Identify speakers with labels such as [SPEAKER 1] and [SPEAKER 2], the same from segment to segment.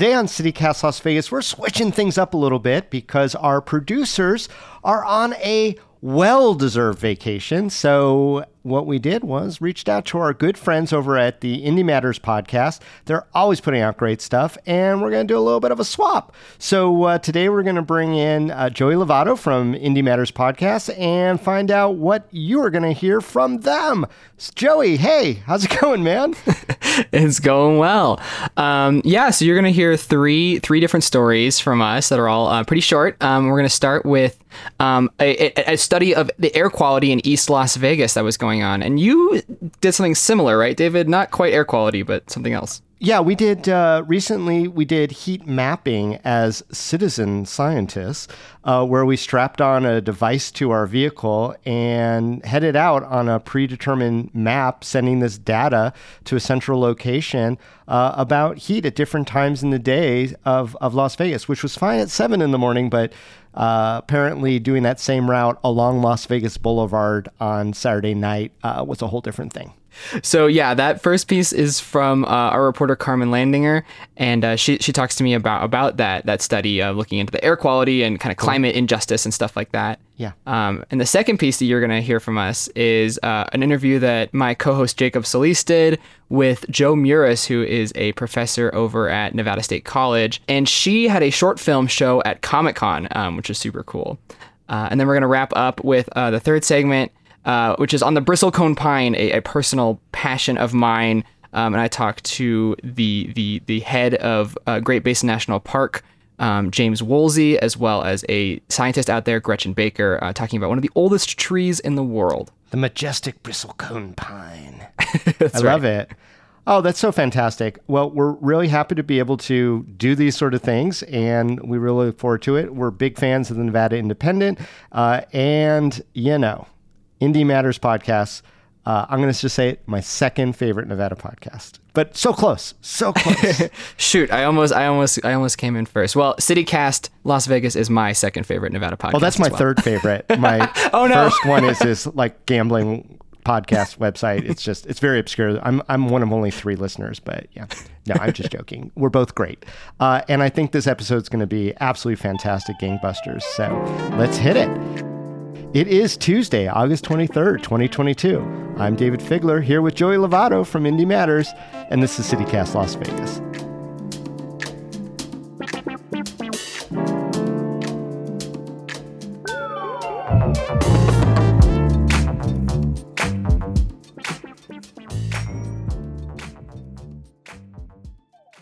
[SPEAKER 1] Today on CityCast Las Vegas, we're switching things up a little bit because our producers are on a well deserved vacation. So what we did was reached out to our good friends over at the IndyMatters podcast. They're always putting out great stuff, and we're going to do a little bit of a swap. So uh, today we're going to bring in uh, Joey Lovato from IndyMatters podcast and find out what you are going to hear from them. Joey, hey, how's it going, man?
[SPEAKER 2] it's going well. Um, yeah, so you're going to hear three three different stories from us that are all uh, pretty short. Um, we're going to start with um, a, a study of the air quality in East Las Vegas that was going going on. And you did something similar, right, Dayvid? Not quite air quality, but something else.
[SPEAKER 1] Yeah, we did uh, recently. We did heat mapping as citizen scientists, uh, where we strapped on a device to our vehicle and headed out on a predetermined map, sending this data to a central location uh, about heat at different times in the day of, of Las Vegas, which was fine at seven in the morning, but uh, apparently doing that same route along Las Vegas Boulevard on Saturday night uh, was a whole different thing.
[SPEAKER 2] So yeah, that first piece is from uh, our reporter Carmen Landinger, and uh, she she talks to me about about that that study of looking into the air quality and kind of climate injustice and stuff like that.
[SPEAKER 1] Yeah.
[SPEAKER 2] Um, and the second piece that you're gonna hear from us is uh, an interview that my co-host Jacob Solis did with Jo Meuris, who is a professor over at Nevada State College, and she had a short film show at Comic Con, um, which is super cool. Uh, and then we're gonna wrap up with uh, the third segment uh, which is on the bristlecone pine, a, a personal passion of mine. Um, and I talked to the the the head of uh, Great Basin National Park, um, James Woolsey, as well as a scientist out there, Gretchen Baker, uh, talking about one of the oldest trees in the world,
[SPEAKER 1] the majestic bristlecone pine.
[SPEAKER 2] I
[SPEAKER 1] right. love it. Oh, that's so fantastic. Well, we're really happy to be able to do these sort of things, and we really look forward to it. We're big fans of the Nevada Independent, uh, and you know, IndyMatters podcast. Uh, I'm going to just say it, my second favorite Nevada podcast, but so close, so close.
[SPEAKER 2] Shoot, I almost, I almost, I almost came in first. Well, CityCast Las Vegas is my second favorite Nevada podcast.
[SPEAKER 1] Well, that's my well. third favorite. My oh, no. first one is this like gambling podcast website. It's just, it's very obscure. I'm, I'm one of only three listeners, but yeah, no, I'm just joking. We're both great, uh, and I think this episode is going to be absolutely fantastic, gangbusters. So let's hit it. It is Tuesday, August 23rd, 2022. I'm Dayvid Figler here with Joey Lovato from IndyMatters, and this is CityCast Las Vegas.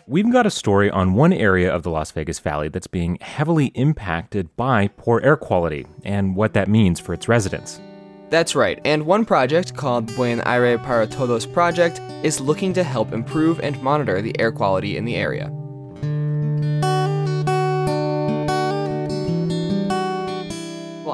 [SPEAKER 3] We've got a story on one area of the Las Vegas Valley that's being heavily impacted by poor air quality and what that means for its residents.
[SPEAKER 2] That's right, and one project called Buen Aire para Todos project is looking to help improve and monitor the air quality in the area.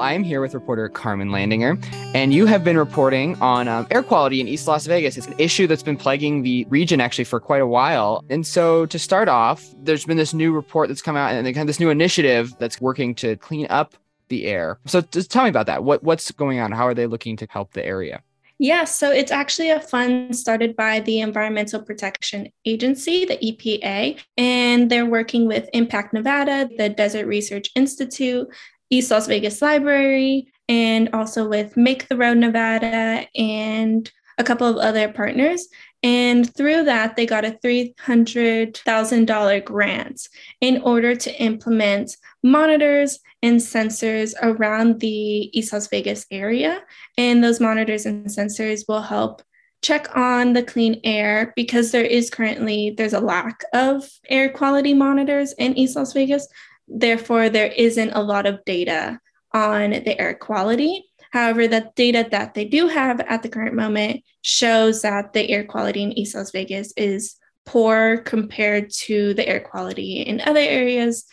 [SPEAKER 2] I am here with reporter Carmen Landinger, and you have been reporting on um, air quality in East Las Vegas. It's an issue that's been plaguing the region actually for quite a while. And so, to start off, there's been this new report that's come out, and kind of this new initiative that's working to clean up the air. So, just tell me about that. What what's going on? How are they looking to help the area?
[SPEAKER 4] Yeah, so it's actually a fund started by the Environmental Protection Agency, the EPA, and they're working with Impact Nevada, the Desert Research Institute, East Las Vegas Library and also with Make the Road Nevada and a couple of other partners. And through that, they got a $300,000 grant in order to implement monitors and sensors around the East Las Vegas area. And those monitors and sensors will help check on the clean air because there is currently there's a lack of air quality monitors in East Las Vegas Therefore, there isn't a lot of data on the air quality. However, the data that they do have at the current moment shows that the air quality in East Las Vegas is poor compared to the air quality in other areas.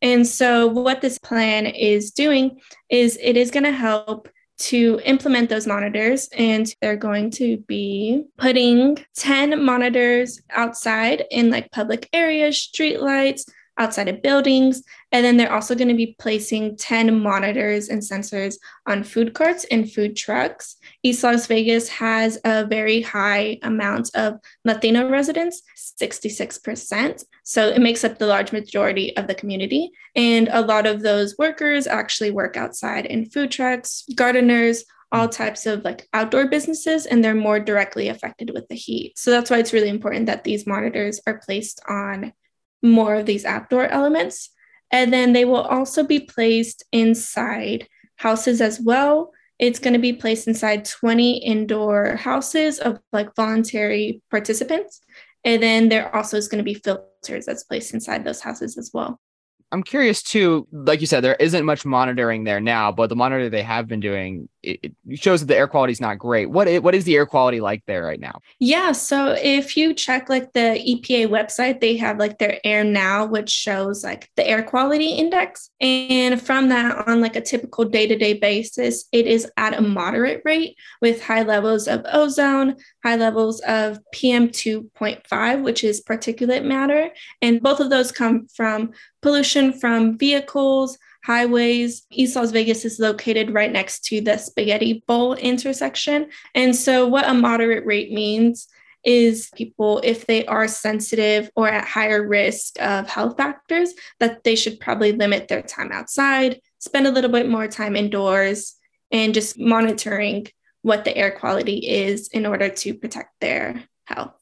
[SPEAKER 4] And so, what this plan is doing is it is going to help to implement those monitors, and they're going to be putting 10 monitors outside in like public areas, street lights, outside of buildings. And then they're also going to be placing 10 monitors and sensors on food carts and food trucks. East Las Vegas has a very high amount of Latino residents, 66%. So it makes up the large majority of the community. And a lot of those workers actually work outside in food trucks, gardeners, all types of like outdoor businesses and they're more directly affected with the heat. So that's why it's really important that these monitors are placed on more of these outdoor elements. And then they will also be placed inside houses as well. It's going to be placed inside 20 indoor houses of like voluntary participants. And then there also is going to be filters that's placed inside those houses as well.
[SPEAKER 2] I'm curious too. Like you said, there isn't much monitoring there now, but the monitor they have been doing it, shows that the air quality is not great. What what is the air quality like there right now?
[SPEAKER 4] Yeah, so if you check like the EPA website, they have like their Air Now, which shows like the air quality index, and from that, on like a typical day to day basis, it is at a moderate rate with high levels of ozone, high levels of PM two point five, which is particulate matter, and both of those come from pollution from vehicles, highways. East Las Vegas is located right next to the Spaghetti Bowl intersection. And so, what a moderate rate means is people, if they are sensitive or at higher risk of health factors, that they should probably limit their time outside, spend a little bit more time indoors, and just monitoring what the air quality is in order to protect their health.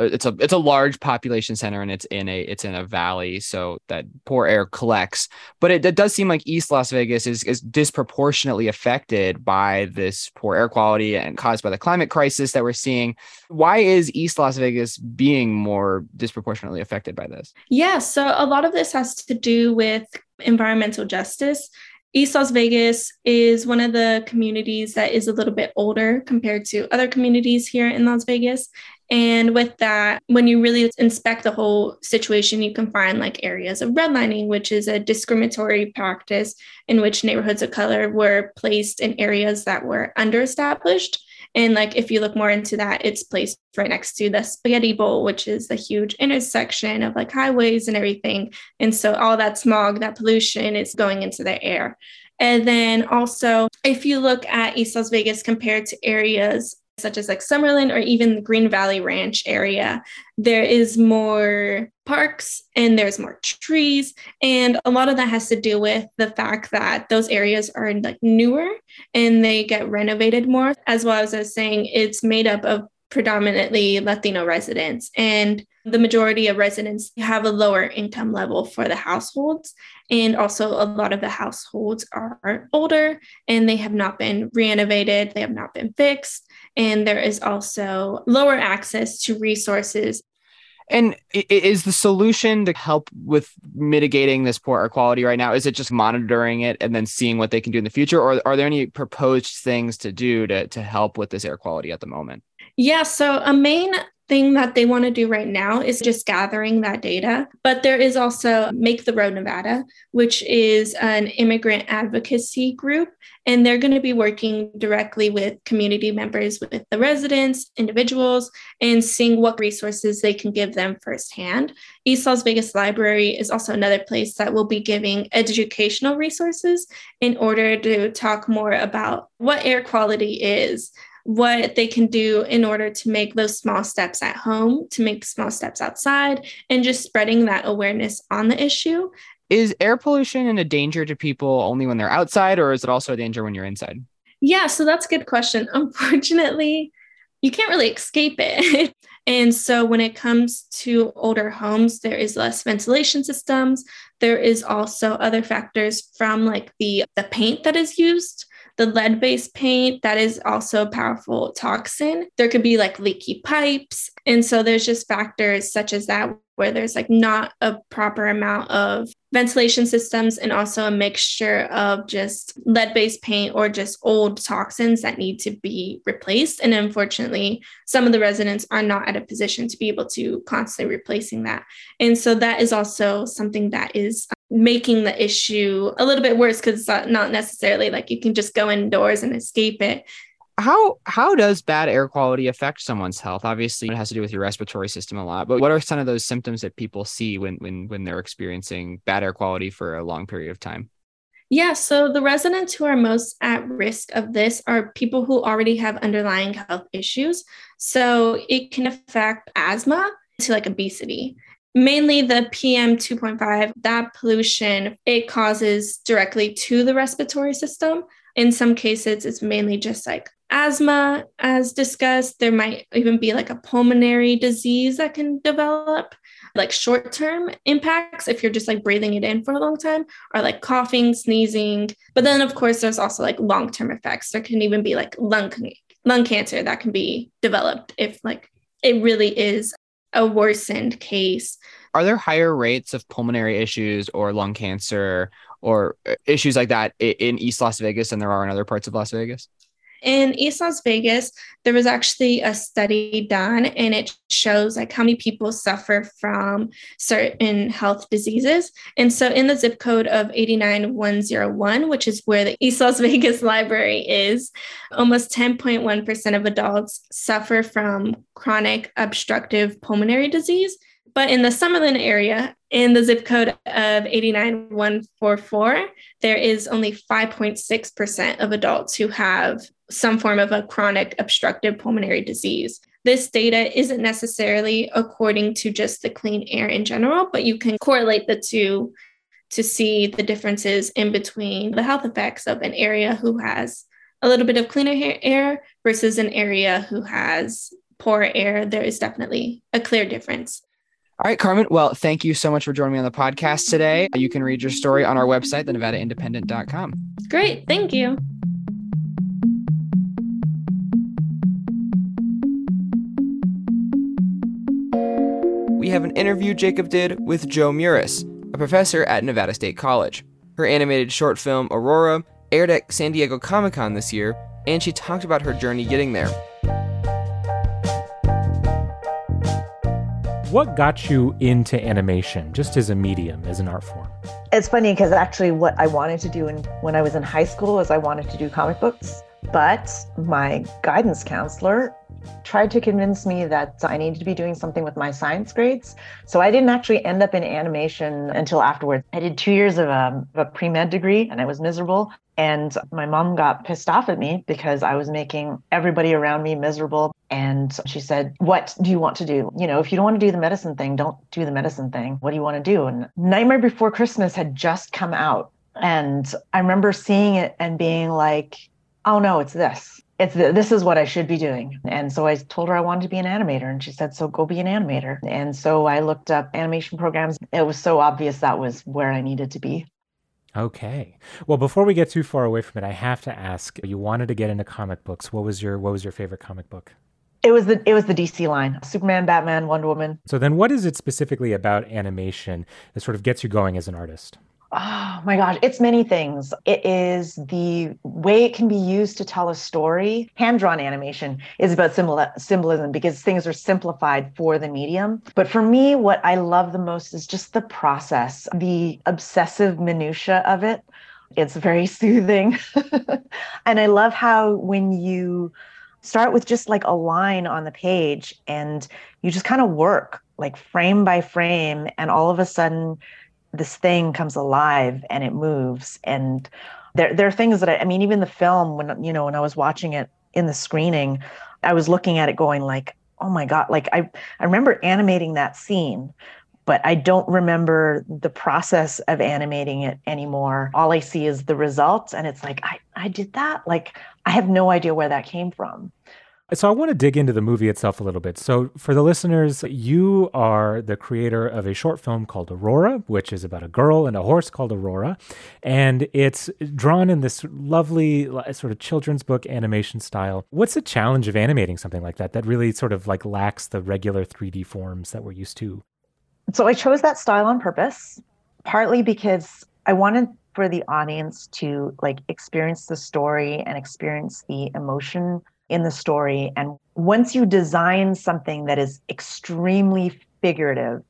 [SPEAKER 2] Uh, it's a it's a large population center and it's in a it's in a valley so that poor air collects. But it, it, does seem like east las vegas is, is disproportionately affected by this poor air quality and caused by the climate crisis that we're seeing. Why is east las vegas being more disproportionately affected by this?
[SPEAKER 4] Yeah so a lot of this has to do with environmental justice. East Las Vegas is one of the communities that is a little bit older compared to other communities here in Las Vegas. And with that, when you really inspect the whole situation, you can find like areas of redlining, which is a discriminatory practice in which neighborhoods of color were placed in areas that were underestablished. And like if you look more into that, it's placed right next to the spaghetti bowl, which is the huge intersection of like highways and everything. And so all that smog, that pollution is going into the air. And then also, if you look at East Las Vegas compared to areas such as like Summerlin or even the Green Valley Ranch area, there is more parks and there's more trees. And a lot of that has to do with the fact that those areas are like newer and they get renovated more. As well as I was saying, it's made up of predominantly Latino residents. And the majority of residents have a lower income level for the households. And also, a lot of the households are older and they have not been renovated, they have not been fixed. And there is also lower access to resources.
[SPEAKER 2] And is the solution to help with mitigating this poor air quality right now? Is it just monitoring it and then seeing what they can do in the future? Or are there any proposed things to do to, to help with this air quality at the moment?
[SPEAKER 4] Yeah, so a main thing that they want to do right now is just gathering that data. But there is also Make the Road Nevada, which is an immigrant advocacy group. And they're going to be working directly with community members, with the residents, individuals, and seeing what resources they can give them firsthand. East Las Vegas Library is also another place that will be giving educational resources in order to talk more about what air quality is what they can do in order to make those small steps at home, to make small steps outside, and just spreading that awareness on the issue.
[SPEAKER 2] Is air pollution a danger to people only when they're outside, or is it also a danger when you're inside?
[SPEAKER 4] Yeah, so that's a good question. Unfortunately, you can't really escape it. and so when it comes to older homes, there is less ventilation systems. There is also other factors from like the the paint that is used the lead based paint, that is also a powerful toxin. There could be like leaky pipes. And so there's just factors such as that where there's like not a proper amount of ventilation systems and also a mixture of just lead based paint or just old toxins that need to be replaced. And unfortunately, some of the residents are not at a position to be able to constantly replacing that. And so that is also something that is making the issue a little bit worse because it's not necessarily like you can just go indoors and escape it
[SPEAKER 2] how how does bad air quality affect someone's health? Obviously, it has to do with your respiratory system a lot. But what are some of those symptoms that people see when when when they're experiencing bad air quality for a long period of time?
[SPEAKER 4] Yeah, so the residents who are most at risk of this are people who already have underlying health issues. So it can affect asthma to like obesity. Mainly the PM 2.5, that pollution, it causes directly to the respiratory system. In some cases, it's mainly just like asthma, as discussed. There might even be like a pulmonary disease that can develop, like short term impacts if you're just like breathing it in for a long time, or like coughing, sneezing. But then, of course, there's also like long term effects. There can even be like lung, lung cancer that can be developed if like it really is a worsened case.
[SPEAKER 2] Are there higher rates of pulmonary issues or lung cancer or uh, issues like that in East Las Vegas than there are in other parts of Las Vegas?
[SPEAKER 4] In East Las Vegas, there was actually a study done and it shows like how many people suffer from certain health diseases. And so in the zip code of 89101, which is where the East Las Vegas library is, almost 10.1% of adults suffer from chronic obstructive pulmonary disease. But in the Summerlin area, in the zip code of 89144, there is only 5.6% of adults who have some form of a chronic obstructive pulmonary disease. This data isn't necessarily according to just the clean air in general, but you can correlate the two to see the differences in between the health effects of an area who has a little bit of cleaner air versus an area who has poor air. There is definitely a clear difference.
[SPEAKER 2] All right, Carmen. Well, thank you so much for joining me on the podcast today. You can read your story on our website, thenevadaindependent.com.
[SPEAKER 4] Great. Thank you.
[SPEAKER 2] We have an interview Jacob did with Jo Meuris, a professor at Nevada State College. Her animated short film, Aurora, aired at San Diego Comic Con this year, and she talked about her journey getting there.
[SPEAKER 3] What got you into animation, just as a medium, as an art form?
[SPEAKER 5] It's funny because actually, what I wanted to do in, when I was in high school is I wanted to do comic books. But my guidance counselor tried to convince me that I needed to be doing something with my science grades. So I didn't actually end up in animation until afterwards. I did two years of um, a, a pre med degree and I was miserable. And my mom got pissed off at me because I was making everybody around me miserable. And she said, What do you want to do? You know, if you don't want to do the medicine thing, don't do the medicine thing. What do you want to do? And Nightmare Before Christmas had just come out. And I remember seeing it and being like, Oh no, it's this it's this is what I should be doing. And so I told her I wanted to be an animator and she said so go be an animator. And so I looked up animation programs. It was so obvious that was where I needed to be.
[SPEAKER 3] Okay. Well, before we get too far away from it, I have to ask, you wanted to get into comic books. What was your what was your favorite comic book?
[SPEAKER 5] It was the it was the DC line. Superman, Batman, Wonder Woman.
[SPEAKER 3] So then what is it specifically about animation that sort of gets you going as an artist?
[SPEAKER 5] Oh my gosh, it's many things. It is the way it can be used to tell a story. Hand drawn animation is about symbol- symbolism because things are simplified for the medium. But for me, what I love the most is just the process, the obsessive minutia of it. It's very soothing. and I love how when you start with just like a line on the page and you just kind of work like frame by frame, and all of a sudden, this thing comes alive and it moves. And there there are things that I, I mean even the film when you know when I was watching it in the screening I was looking at it going like oh my god like I I remember animating that scene but I don't remember the process of animating it anymore. All I see is the results and it's like I I did that? Like I have no idea where that came from
[SPEAKER 3] so I want to dig into the movie itself a little bit. So for the listeners, you are the creator of a short film called Aurora, which is about a girl and a horse called Aurora, and it's drawn in this lovely sort of children's book animation style. What's the challenge of animating something like that that really sort of like lacks the regular 3D forms that we're used to?
[SPEAKER 5] So I chose that style on purpose, partly because I wanted for the audience to like experience the story and experience the emotion in the story. And once you design something that is extremely figurative,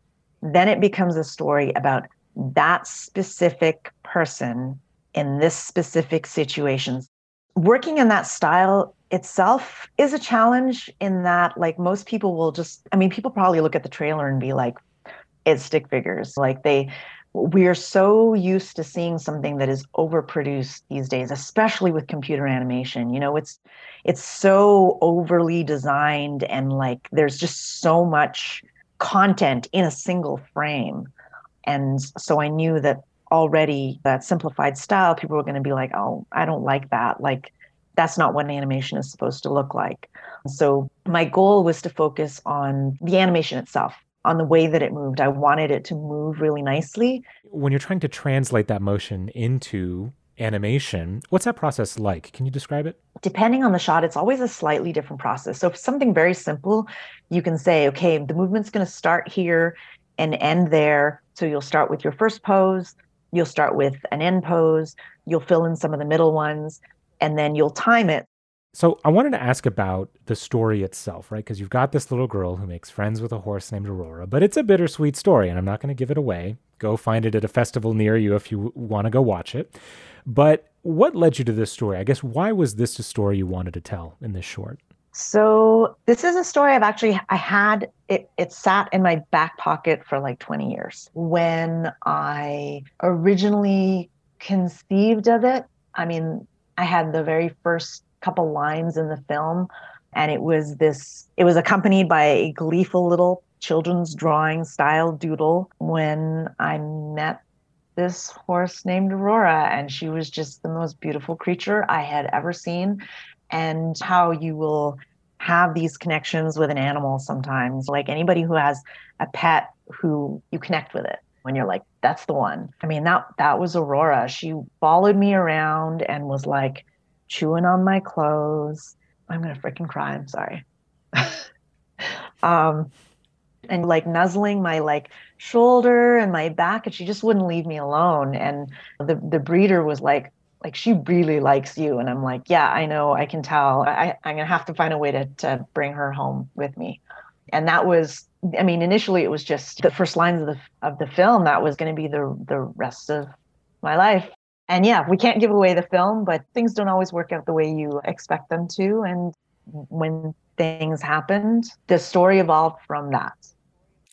[SPEAKER 5] then it becomes a story about that specific person in this specific situation. Working in that style itself is a challenge in that like most people will just I mean people probably look at the trailer and be like it's stick figures like they we are so used to seeing something that is overproduced these days especially with computer animation. You know it's it's so overly designed and like there's just so much content in a single frame. And so i knew that already that simplified style people were going to be like oh i don't like that. Like that's not what an animation is supposed to look like. So my goal was to focus on the animation itself on the way that it moved. I wanted it to move really nicely.
[SPEAKER 3] When you're trying to translate that motion into animation, what's that process like? Can you describe it?
[SPEAKER 5] Depending on the shot, it's always a slightly different process. So, if something very simple, you can say, okay, the movement's going to start here and end there. So, you'll start with your first pose, you'll start with an end pose, you'll fill in some of the middle ones, and then you'll time it
[SPEAKER 3] so I wanted to ask about the story itself, right? Because you've got this little girl who makes friends with a horse named Aurora, but it's a bittersweet story, and I'm not going to give it away. Go find it at a festival near you if you want to go watch it. But what led you to this story? I guess why was this a story you wanted to tell in this short?
[SPEAKER 5] So this is a story I've actually I had it it sat in my back pocket for like 20 years. When I originally conceived of it, I mean, I had the very first couple lines in the film and it was this it was accompanied by a gleeful little children's drawing style doodle when i met this horse named aurora and she was just the most beautiful creature i had ever seen. And how you will have these connections with an animal sometimes like anybody who has a pet who you connect with it when you're like that's the one. I mean that that was aurora. She followed me around and was like chewing on my clothes. I'm gonna freaking cry. I'm sorry. um, and like nuzzling my like shoulder and my back, and she just wouldn't leave me alone. And the the breeder was like, like she really likes you, and I'm like, yeah, I know, I can tell. I, I'm gonna have to find a way to to bring her home with me. And that was, I mean, initially it was just the first lines of the of the film. That was going to be the the rest of my life and yeah, we can't give away the film, but things don't always work out the way you expect them to. And when things happened, the story evolved from that.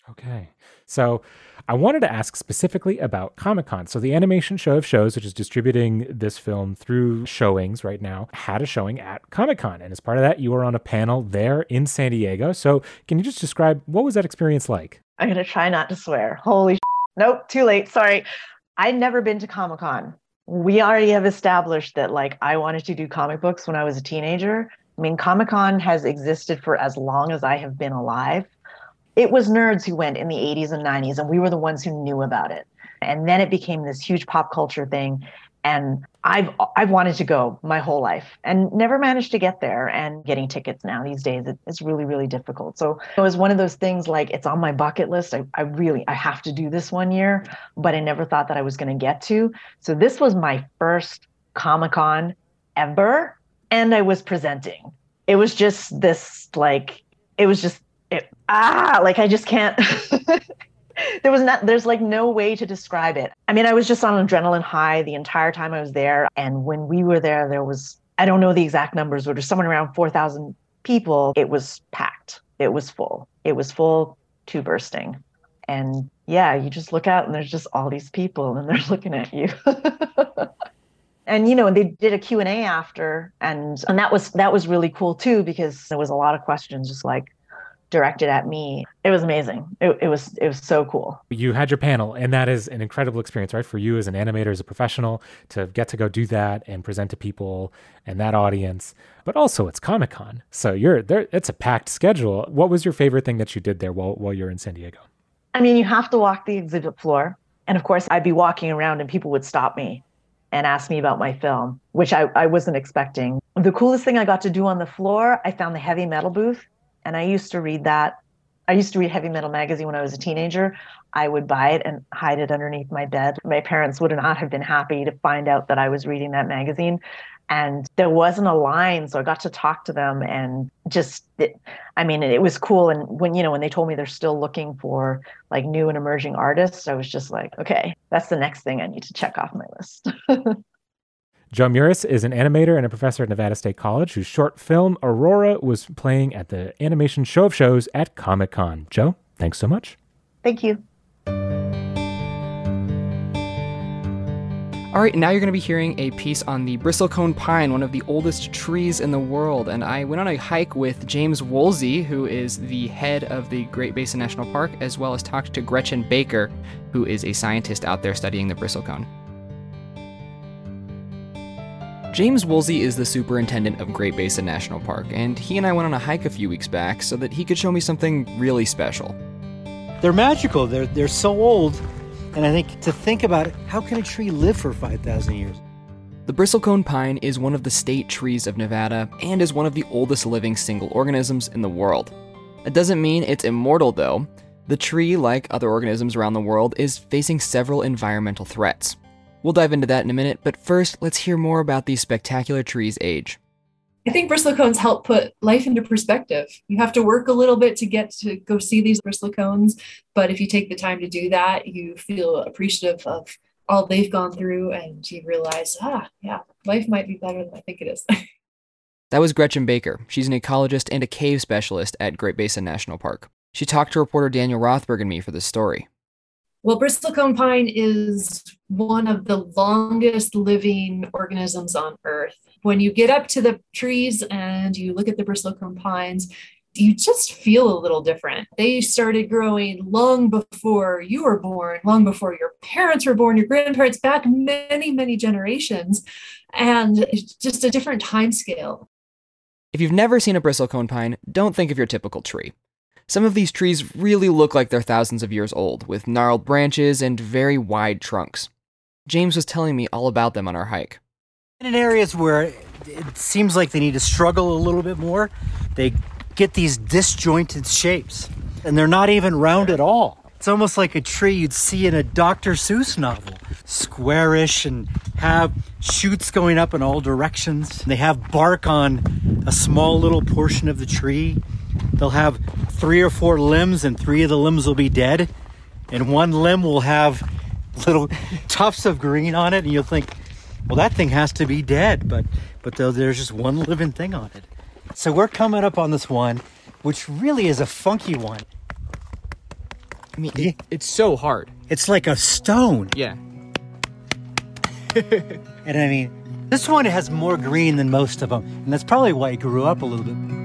[SPEAKER 3] Okay. So I wanted to ask specifically about Comic Con. So the animation show of shows, which is distributing this film through showings right now, had a showing at Comic Con. And as part of that, you were on a panel there in San Diego. So can you just describe what was that experience like?
[SPEAKER 5] I'm going to try not to swear. Holy sh- Nope, too late. Sorry. I'd never been to Comic Con we already have established that like I wanted to do comic books when I was a teenager. I mean, Comic Con has existed for as long as I have been alive. It was nerds who went in the 80s and 90s, and we were the ones who knew about it. And then it became this huge pop culture thing and I've I've wanted to go my whole life and never managed to get there. And getting tickets now these days it's really really difficult. So it was one of those things like it's on my bucket list. I, I really I have to do this one year, but I never thought that I was going to get to. So this was my first Comic Con ever, and I was presenting. It was just this like it was just it, ah like I just can't. there was not there's like no way to describe it. I mean i was just on adrenaline high the entire time i was there and when we were there there was i don't know the exact numbers but there's someone around 4000 people it was packed. It was full. It was full to bursting. And yeah you just look out and there's just all these people and they're looking at you. And you know they did a q&a after and and that was that was really cool too because there was a lot of questions just like directed at me. It was amazing. It, it, was it was so cool.
[SPEAKER 3] You had your panel, and that is an incredible experience, right? For you as an animator, as a professional, to get to go do that and present to people and that audience. But also, it's Comic Con, so you're there. It's a packed schedule. What was your favorite thing that you did there while while you're in San Diego?
[SPEAKER 5] I mean, you have to walk the exhibit floor, and of course, I'd be walking around, and people would stop me and ask me about my film, which I, I wasn't expecting. The coolest thing I got to do on the floor, I found the heavy metal booth and I used to read that. I used to read Heavy Metal magazine when I was a teenager. I would buy it and hide it underneath my bed. My parents would not have been happy to find out that I was reading that magazine. And there wasn't a line, so I got to talk to them and just, it, I mean, it was cool. And when you know when they told me they're still looking for like new and emerging artists, I was just like, okay, that's the next thing I need to check off my list.
[SPEAKER 3] Jo Meuris is an animator and a professor at Nevada State College whose short film Aurora was playing at the animation show of shows at Comic Con. Jo, thanks so much.
[SPEAKER 5] Thank you.
[SPEAKER 2] All right, now you're going to be hearing a piece on the bristlecone pine, one of the oldest trees in the world. And I went on a hike with James Woolsey, who is the head of the Great Basin National Park, as well as talked to Gretchen Baker, who is a scientist out there studying the bristlecone. James Woolsey is the superintendent of Great Basin National Park, and he and I went on a hike a few weeks back so that he could show me something really special.
[SPEAKER 6] They're magical. They're they're so old and I think to think about it, how can a tree live for 5,000 years?
[SPEAKER 2] The bristlecone pine is one of the state trees of Nevada and is one of the oldest living single organisms in the world. It doesn't mean it's immortal, though. The tree, like other organisms around the world, is facing several environmental threats. We'll dive into that in a minute, but first, let's hear more about these spectacular trees' age.
[SPEAKER 7] I think bristlecones help put life into perspective. You have to work a little bit to get to go see these bristlecones, but if you take the time to do that, you feel appreciative of all they've gone through and you realize, ah, yeah, life might be better than I think it is.
[SPEAKER 2] that was Gretchen Baker. She's an ecologist and a cave specialist at Great Basin National Park. She talked to reporter Daniel Rothberg and me for this story.
[SPEAKER 7] Well, bristlecone pine is one of the longest living organisms on Earth when you get up to the trees and you look at the bristlecone pines, you just feel a little different. They started growing long before you were born, long before your parents were born, your grandparents, back many, many generations. And it's just a different time scale.
[SPEAKER 2] If you've never seen a bristlecone pine, don't think of your typical tree. Some of these trees really look like they're thousands of years old, with gnarled branches and very wide trunks. James was telling me all about them on our hike.
[SPEAKER 6] In areas where it seems like they need to struggle a little bit more, they get these disjointed shapes, and they're not even round at all. It's almost like a tree you'd see in a Dr. Seuss novel, squarish and have shoots going up in all directions. They have bark on a small little portion of the tree. They'll have three or four limbs, and three of the limbs will be dead, and one limb will have little tufts of green on it, and you'll think, well, that thing has to be dead, but but there's just one living thing on it. So we're coming up on this one, which really is a funky one.
[SPEAKER 2] I mean, it, it's so hard.
[SPEAKER 6] It's like a stone.
[SPEAKER 2] Yeah.
[SPEAKER 6] and I mean, this one has more green than most of them, and that's probably why it grew up a little bit.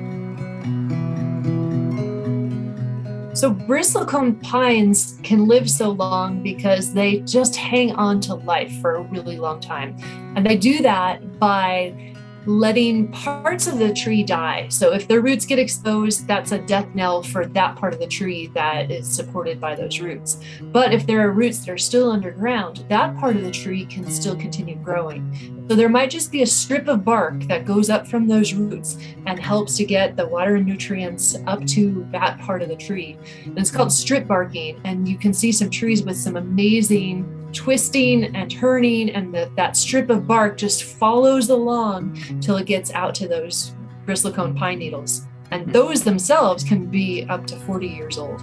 [SPEAKER 7] So bristlecone pines can live so long because they just hang on to life for a really long time. And they do that by letting parts of the tree die. So if their roots get exposed, that's a death knell for that part of the tree that is supported by those roots. But if there are roots that are still underground, that part of the tree can still continue growing. So there might just be a strip of bark that goes up from those roots and helps to get the water and nutrients up to that part of the tree. And it's called strip barking. And you can see some trees with some amazing twisting and turning, and the, that strip of bark just follows along till it gets out to those bristlecone pine needles. And those themselves can be up to 40 years old.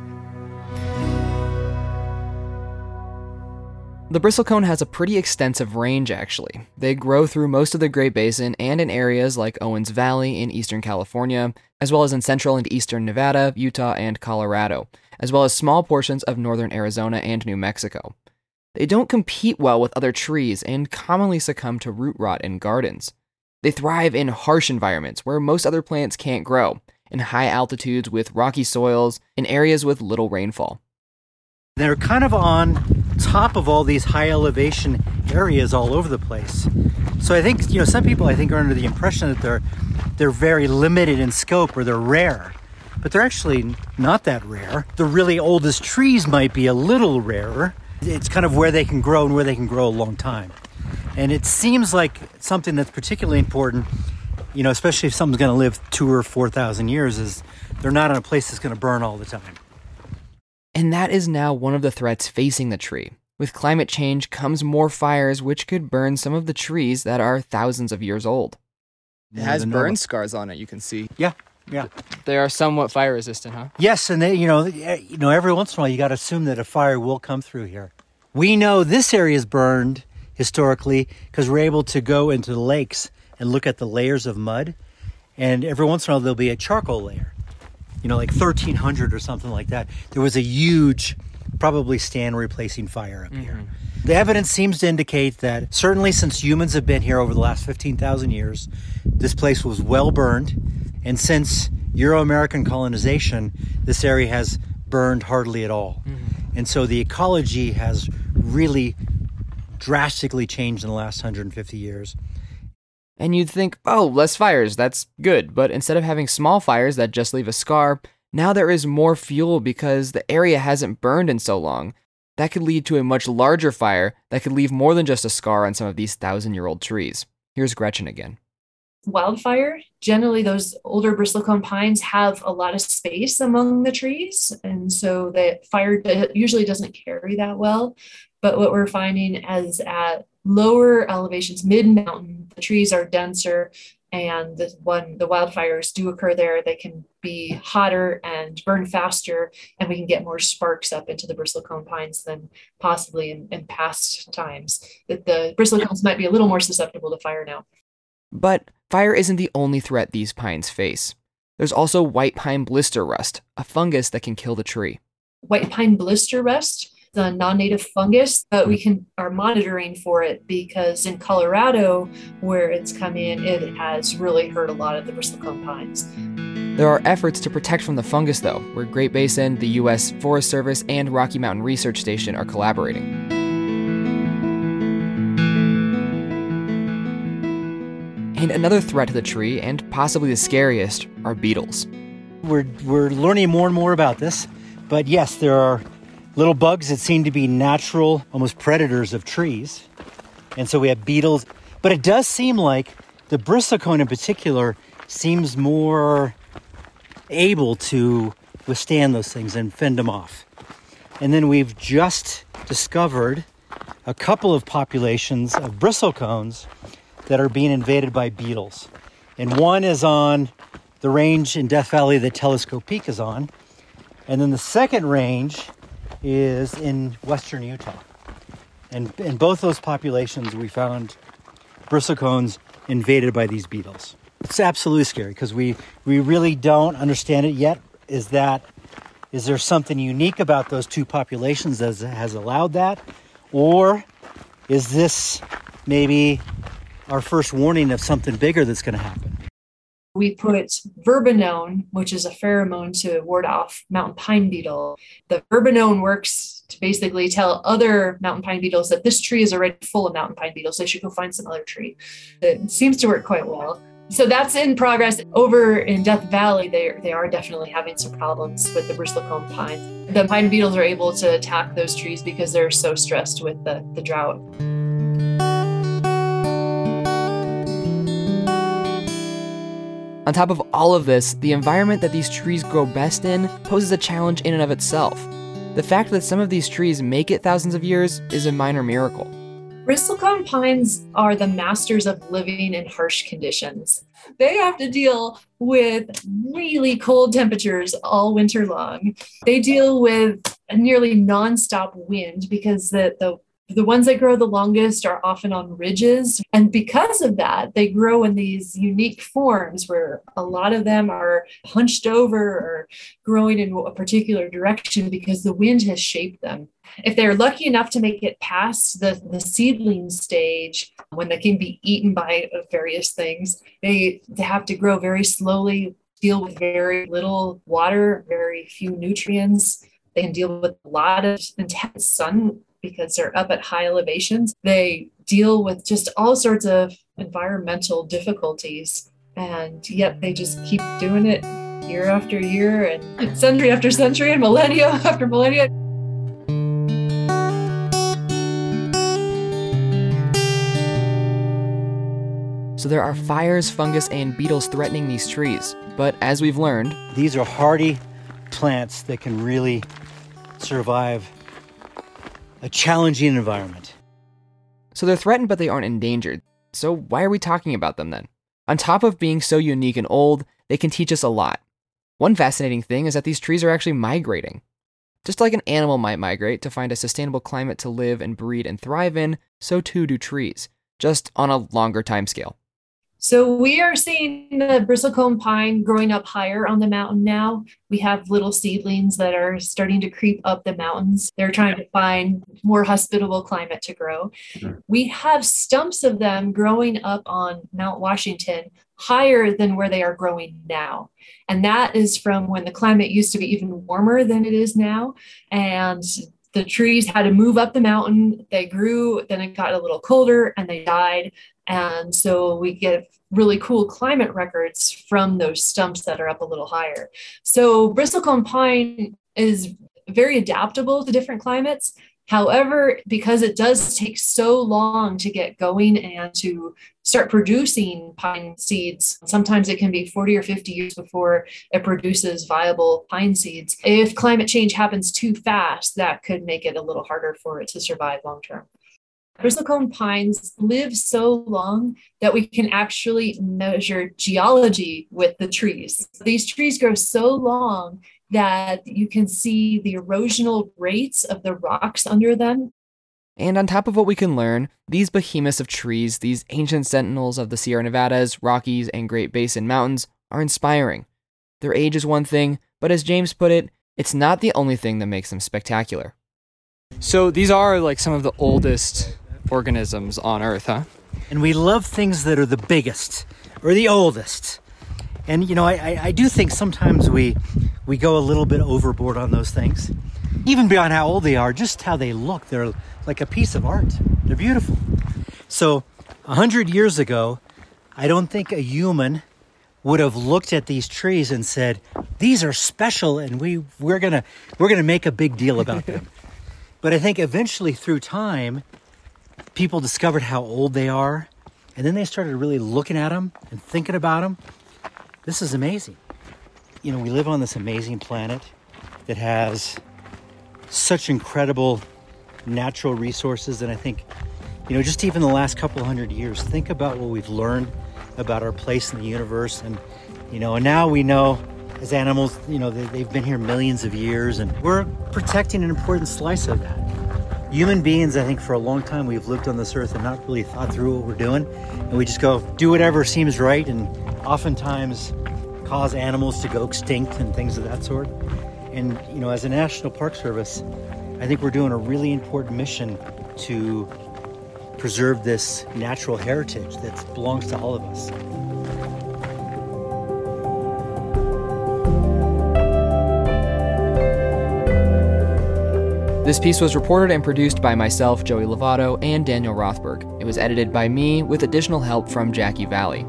[SPEAKER 2] The bristlecone has a pretty extensive range, actually. They grow through most of the Great Basin and in areas like Owens Valley in eastern California, as well as in central and eastern Nevada, Utah, and Colorado, as well as small portions of northern Arizona and New Mexico. They don't compete well with other trees and commonly succumb to root rot in gardens. They thrive in harsh environments where most other plants can't grow, in high altitudes with rocky soils, in areas with little rainfall.
[SPEAKER 6] They're kind of on top of all these high elevation areas all over the place. So I think you know some people I think are under the impression that they're they're very limited in scope or they're rare. But they're actually not that rare. The really oldest trees might be a little rarer, it's kind of where they can grow and where they can grow a long time. And it seems like something that's particularly important, you know, especially if something's going to live two or 4,000 years, is they're not in a place that's going to burn all the time.
[SPEAKER 2] And that is now one of the threats facing the tree. With climate change comes more fires, which could burn some of the trees that are thousands of years old.
[SPEAKER 8] It has burn scars on it, you can see.
[SPEAKER 6] Yeah, yeah.
[SPEAKER 2] They are somewhat fire resistant, huh?
[SPEAKER 6] Yes, and they, you know, you know, every once in a while you got to assume that a fire will come through here. We know this area is burned historically because we're able to go into the lakes and look at the layers of mud. And every once in a while, there'll be a charcoal layer, you know, like 1300 or something like that. There was a huge, probably stand replacing fire up mm-hmm. here. The evidence seems to indicate that certainly since humans have been here over the last 15,000 years, this place was well burned. And since Euro American colonization, this area has burned hardly at all. Mm-hmm. And so the ecology has really drastically changed in the last 150 years.
[SPEAKER 2] And you'd think, oh, less fires, that's good. But instead of having small fires that just leave a scar, now there is more fuel because the area hasn't burned in so long. That could lead to a much larger fire that could leave more than just a scar on some of these thousand year old trees. Here's Gretchen again
[SPEAKER 7] wildfire, generally those older bristlecone pines have a lot of space among the trees. And so the fire usually doesn't carry that well. But what we're finding is at lower elevations, mid mountain, the trees are denser. And the, when the wildfires do occur there, they can be hotter and burn faster, and we can get more sparks up into the bristlecone pines than possibly in, in past times. That the bristlecones might be a little more susceptible to fire now.
[SPEAKER 2] But fire isn't the only threat these pines face. There's also white pine blister rust, a fungus that can kill the tree.
[SPEAKER 7] White pine blister rust, the non-native fungus, but we can are monitoring for it because in Colorado, where it's come in, it has really hurt a lot of the bristlecone pines.
[SPEAKER 2] There are efforts to protect from the fungus, though, where Great Basin, the U.S. Forest Service, and Rocky Mountain Research Station are collaborating. And another threat to the tree, and possibly the scariest, are beetles.
[SPEAKER 6] We're, we're learning more and more about this, but yes, there are little bugs that seem to be natural, almost predators of trees. And so we have beetles, but it does seem like the bristlecone in particular seems more able to withstand those things and fend them off. And then we've just discovered a couple of populations of bristlecones that are being invaded by beetles. And one is on the range in Death Valley that Telescope Peak is on. And then the second range is in western Utah. And in both those populations, we found bristlecones invaded by these beetles. It's absolutely scary because we, we really don't understand it yet. Is that is there something unique about those two populations that has allowed that? Or is this maybe our first warning of something bigger that's going to happen.
[SPEAKER 7] We put verbenone, which is a pheromone to ward off mountain pine beetle. The verbenone works to basically tell other mountain pine beetles that this tree is already full of mountain pine beetles. They should go find some other tree. It seems to work quite well. So that's in progress. Over in Death Valley, they, they are definitely having some problems with the bristlecone pines. The pine beetles are able to attack those trees because they're so stressed with the, the drought.
[SPEAKER 2] On top of all of this, the environment that these trees grow best in poses a challenge in and of itself. The fact that some of these trees make it thousands of years is a minor miracle.
[SPEAKER 7] Bristlecone pines are the masters of living in harsh conditions. They have to deal with really cold temperatures all winter long. They deal with a nearly nonstop wind because the, the the ones that grow the longest are often on ridges. And because of that, they grow in these unique forms where a lot of them are hunched over or growing in a particular direction because the wind has shaped them. If they're lucky enough to make it past the, the seedling stage, when they can be eaten by various things, they, they have to grow very slowly, deal with very little water, very few nutrients. They can deal with a lot of intense sun because they're up at high elevations. They deal with just all sorts of environmental difficulties, and yet they just keep doing it year after year and century after century and millennia after millennia.
[SPEAKER 2] So there are fires, fungus, and beetles threatening these trees. But as we've learned,
[SPEAKER 6] these are hardy plants that can really survive a challenging environment.
[SPEAKER 2] So they're threatened, but they aren't endangered. So why are we talking about them then? On top of being so unique and old, they can teach us a lot. One fascinating thing is that these trees are actually migrating. Just like an animal might migrate to find a sustainable climate to live and breed and thrive in, so too do trees, just on a longer time scale.
[SPEAKER 7] So we are seeing the bristlecone pine growing up higher on the mountain now. We have little seedlings that are starting to creep up the mountains. They're trying to find more hospitable climate to grow. We have stumps of them growing up on Mount Washington higher than where they are growing now. And that is from when the climate used to be even warmer than it is now. And the trees had to move up the mountain. They grew, then it got a little colder and they died. And so we get really cool climate records from those stumps that are up a little higher. So bristlecone pine is very adaptable to different climates. However, because it does take so long to get going and to start producing pine seeds, sometimes it can be 40 or 50 years before it produces viable pine seeds. If climate change happens too fast, that could make it a little harder for it to survive long term. Bristlecone pines live so long that we can actually measure geology with the trees. These trees grow so long that you can see the erosional rates of the rocks under them.
[SPEAKER 2] And on top of what we can learn, these behemoths of trees, these ancient sentinels of the Sierra Nevadas, Rockies, and Great Basin Mountains, are inspiring. Their age is one thing, but as James put it, it's not the only thing that makes them spectacular. So these are like some of the oldest organisms on Earth, huh?
[SPEAKER 6] And we love things that are the biggest or the oldest. And you know, I, I, I do think sometimes we we go a little bit overboard on those things. Even beyond how old they are, just how they look. They're like a piece of art. They're beautiful. So a hundred years ago, I don't think a human would have looked at these trees and said, "These are special, and we we're gonna we're gonna make a big deal about them." but I think eventually, through time, people discovered how old they are, and then they started really looking at them and thinking about them. This is amazing. You know, we live on this amazing planet that has such incredible natural resources, and I think, you know, just even the last couple hundred years, think about what we've learned about our place in the universe, and you know, and now we know as animals, you know, they, have been here millions of years, and we're protecting an important slice of that human beings, I think for a long time we've lived on this earth and not really thought through what we're doing. And we just go do whatever seems right and oftentimes cause animals to go extinct and things of that sort. And, you know, as a National Park Service, I think we're doing a really important mission to preserve this natural heritage that belongs to all of us.
[SPEAKER 2] This piece was reported and produced by myself, Joey Lovato, and Daniel Rothberg. It was edited by me with additional help from Jackie Valley.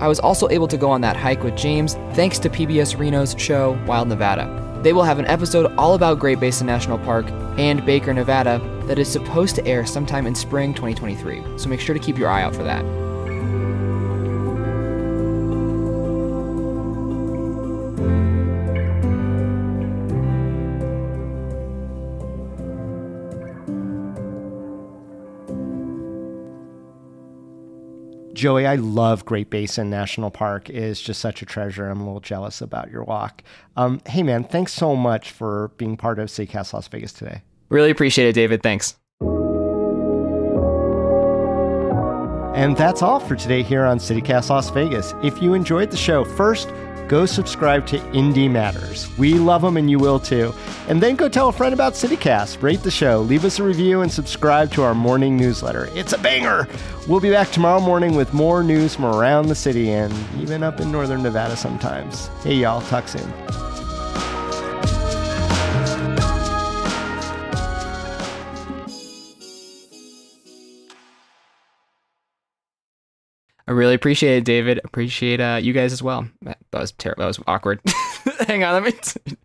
[SPEAKER 2] I was also able to go on that hike with James thanks to PBS Reno's show Wild Nevada. They will have an episode all about Great Basin National Park and Baker, Nevada that is supposed to air sometime in spring 2023, so make sure to keep your eye out for that.
[SPEAKER 1] Joey, I love Great Basin National Park. It is just such a treasure. I'm a little jealous about your walk. Um, hey, man, thanks so much for being part of CityCast Las Vegas today.
[SPEAKER 2] Really appreciate it, Dayvid. Thanks.
[SPEAKER 1] And that's all for today here on CityCast Las Vegas. If you enjoyed the show, first, go subscribe to IndyMatters. We love them and you will too. And then go tell a friend about CityCast, rate the show, leave us a review, and subscribe to our morning newsletter. It's a banger! We'll be back tomorrow morning with more news from around the city and even up in northern Nevada sometimes. Hey, y'all, talk soon.
[SPEAKER 2] I really appreciate it, Dayvid. Appreciate uh, you guys as well. That was terrible. That was awkward. Hang on, let me. T-